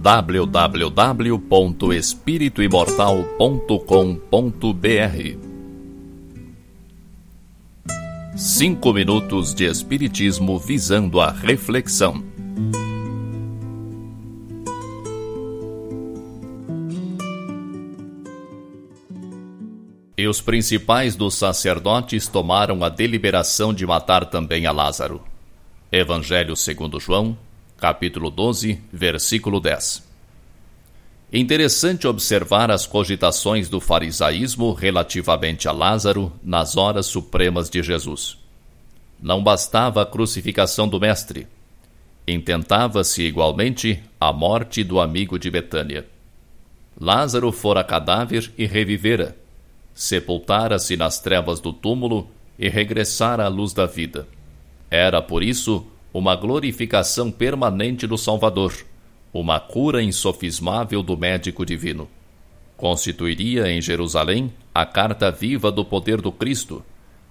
www.espirituimortal.com.br Cinco minutos de Espiritismo visando a reflexão. E os principais dos sacerdotes tomaram a deliberação de matar também a Lázaro. Evangelho segundo João, capítulo 12, versículo 10. Interessante observar as cogitações do farisaísmo relativamente a Lázaro nas horas supremas de Jesus. Não bastava a crucificação do Mestre. Intentava-se igualmente a morte do amigo de Betânia. Lázaro fora cadáver e revivera. Sepultara-se nas trevas do túmulo e regressara à luz da vida. Era, por isso, uma glorificação permanente do Salvador, uma cura insofismável do médico divino. Constituiria em Jerusalém a carta viva do poder do Cristo,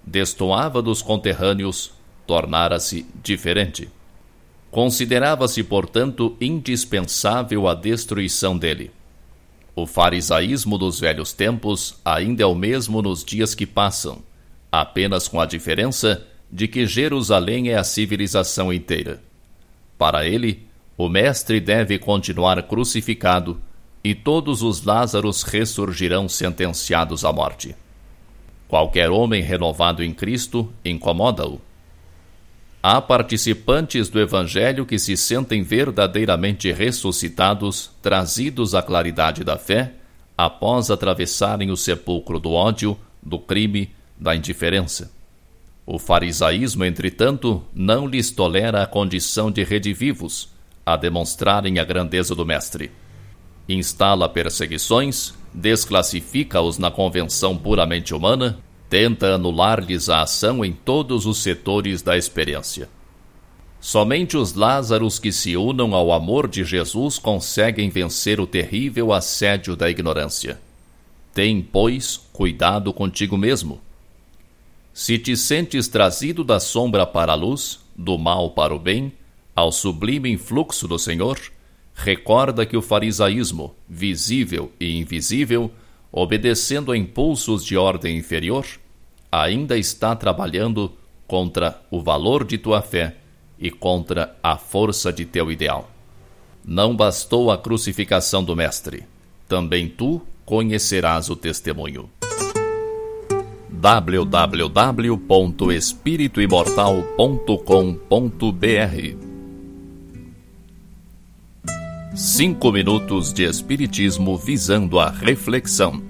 destoava dos conterrâneos, tornara-se diferente. Considerava-se, portanto, indispensável a destruição dele. O farisaísmo dos velhos tempos ainda é o mesmo nos dias que passam, apenas com a diferença de que Jerusalém é a civilização inteira. Para ele, o Mestre deve continuar crucificado e todos os Lázaros ressurgirão sentenciados à morte. Qualquer homem renovado em Cristo incomoda-o. Há participantes do Evangelho que se sentem verdadeiramente ressuscitados, trazidos à claridade da fé, após atravessarem o sepulcro do ódio, do crime, da indiferença. O farisaísmo, entretanto, não lhes tolera a condição de redivivos, a demonstrarem a grandeza do Mestre. Instala perseguições, desclassifica-os na convenção puramente humana, tenta anular-lhes a ação em todos os setores da experiência. Somente os Lázaros que se unam ao amor de Jesus conseguem vencer o terrível assédio da ignorância. Tem, pois, cuidado contigo mesmo se te sentes trazido da sombra para a luz, do mal para o bem, ao sublime influxo do Senhor, recorda que o farisaísmo, visível e invisível, obedecendo a impulsos de ordem inferior, ainda está trabalhando contra o valor de tua fé e contra a força de teu ideal. Não bastou a crucificação do Mestre, também tu conhecerás o testemunho www.espirituimortal.com.br Cinco minutos de Espiritismo visando a reflexão.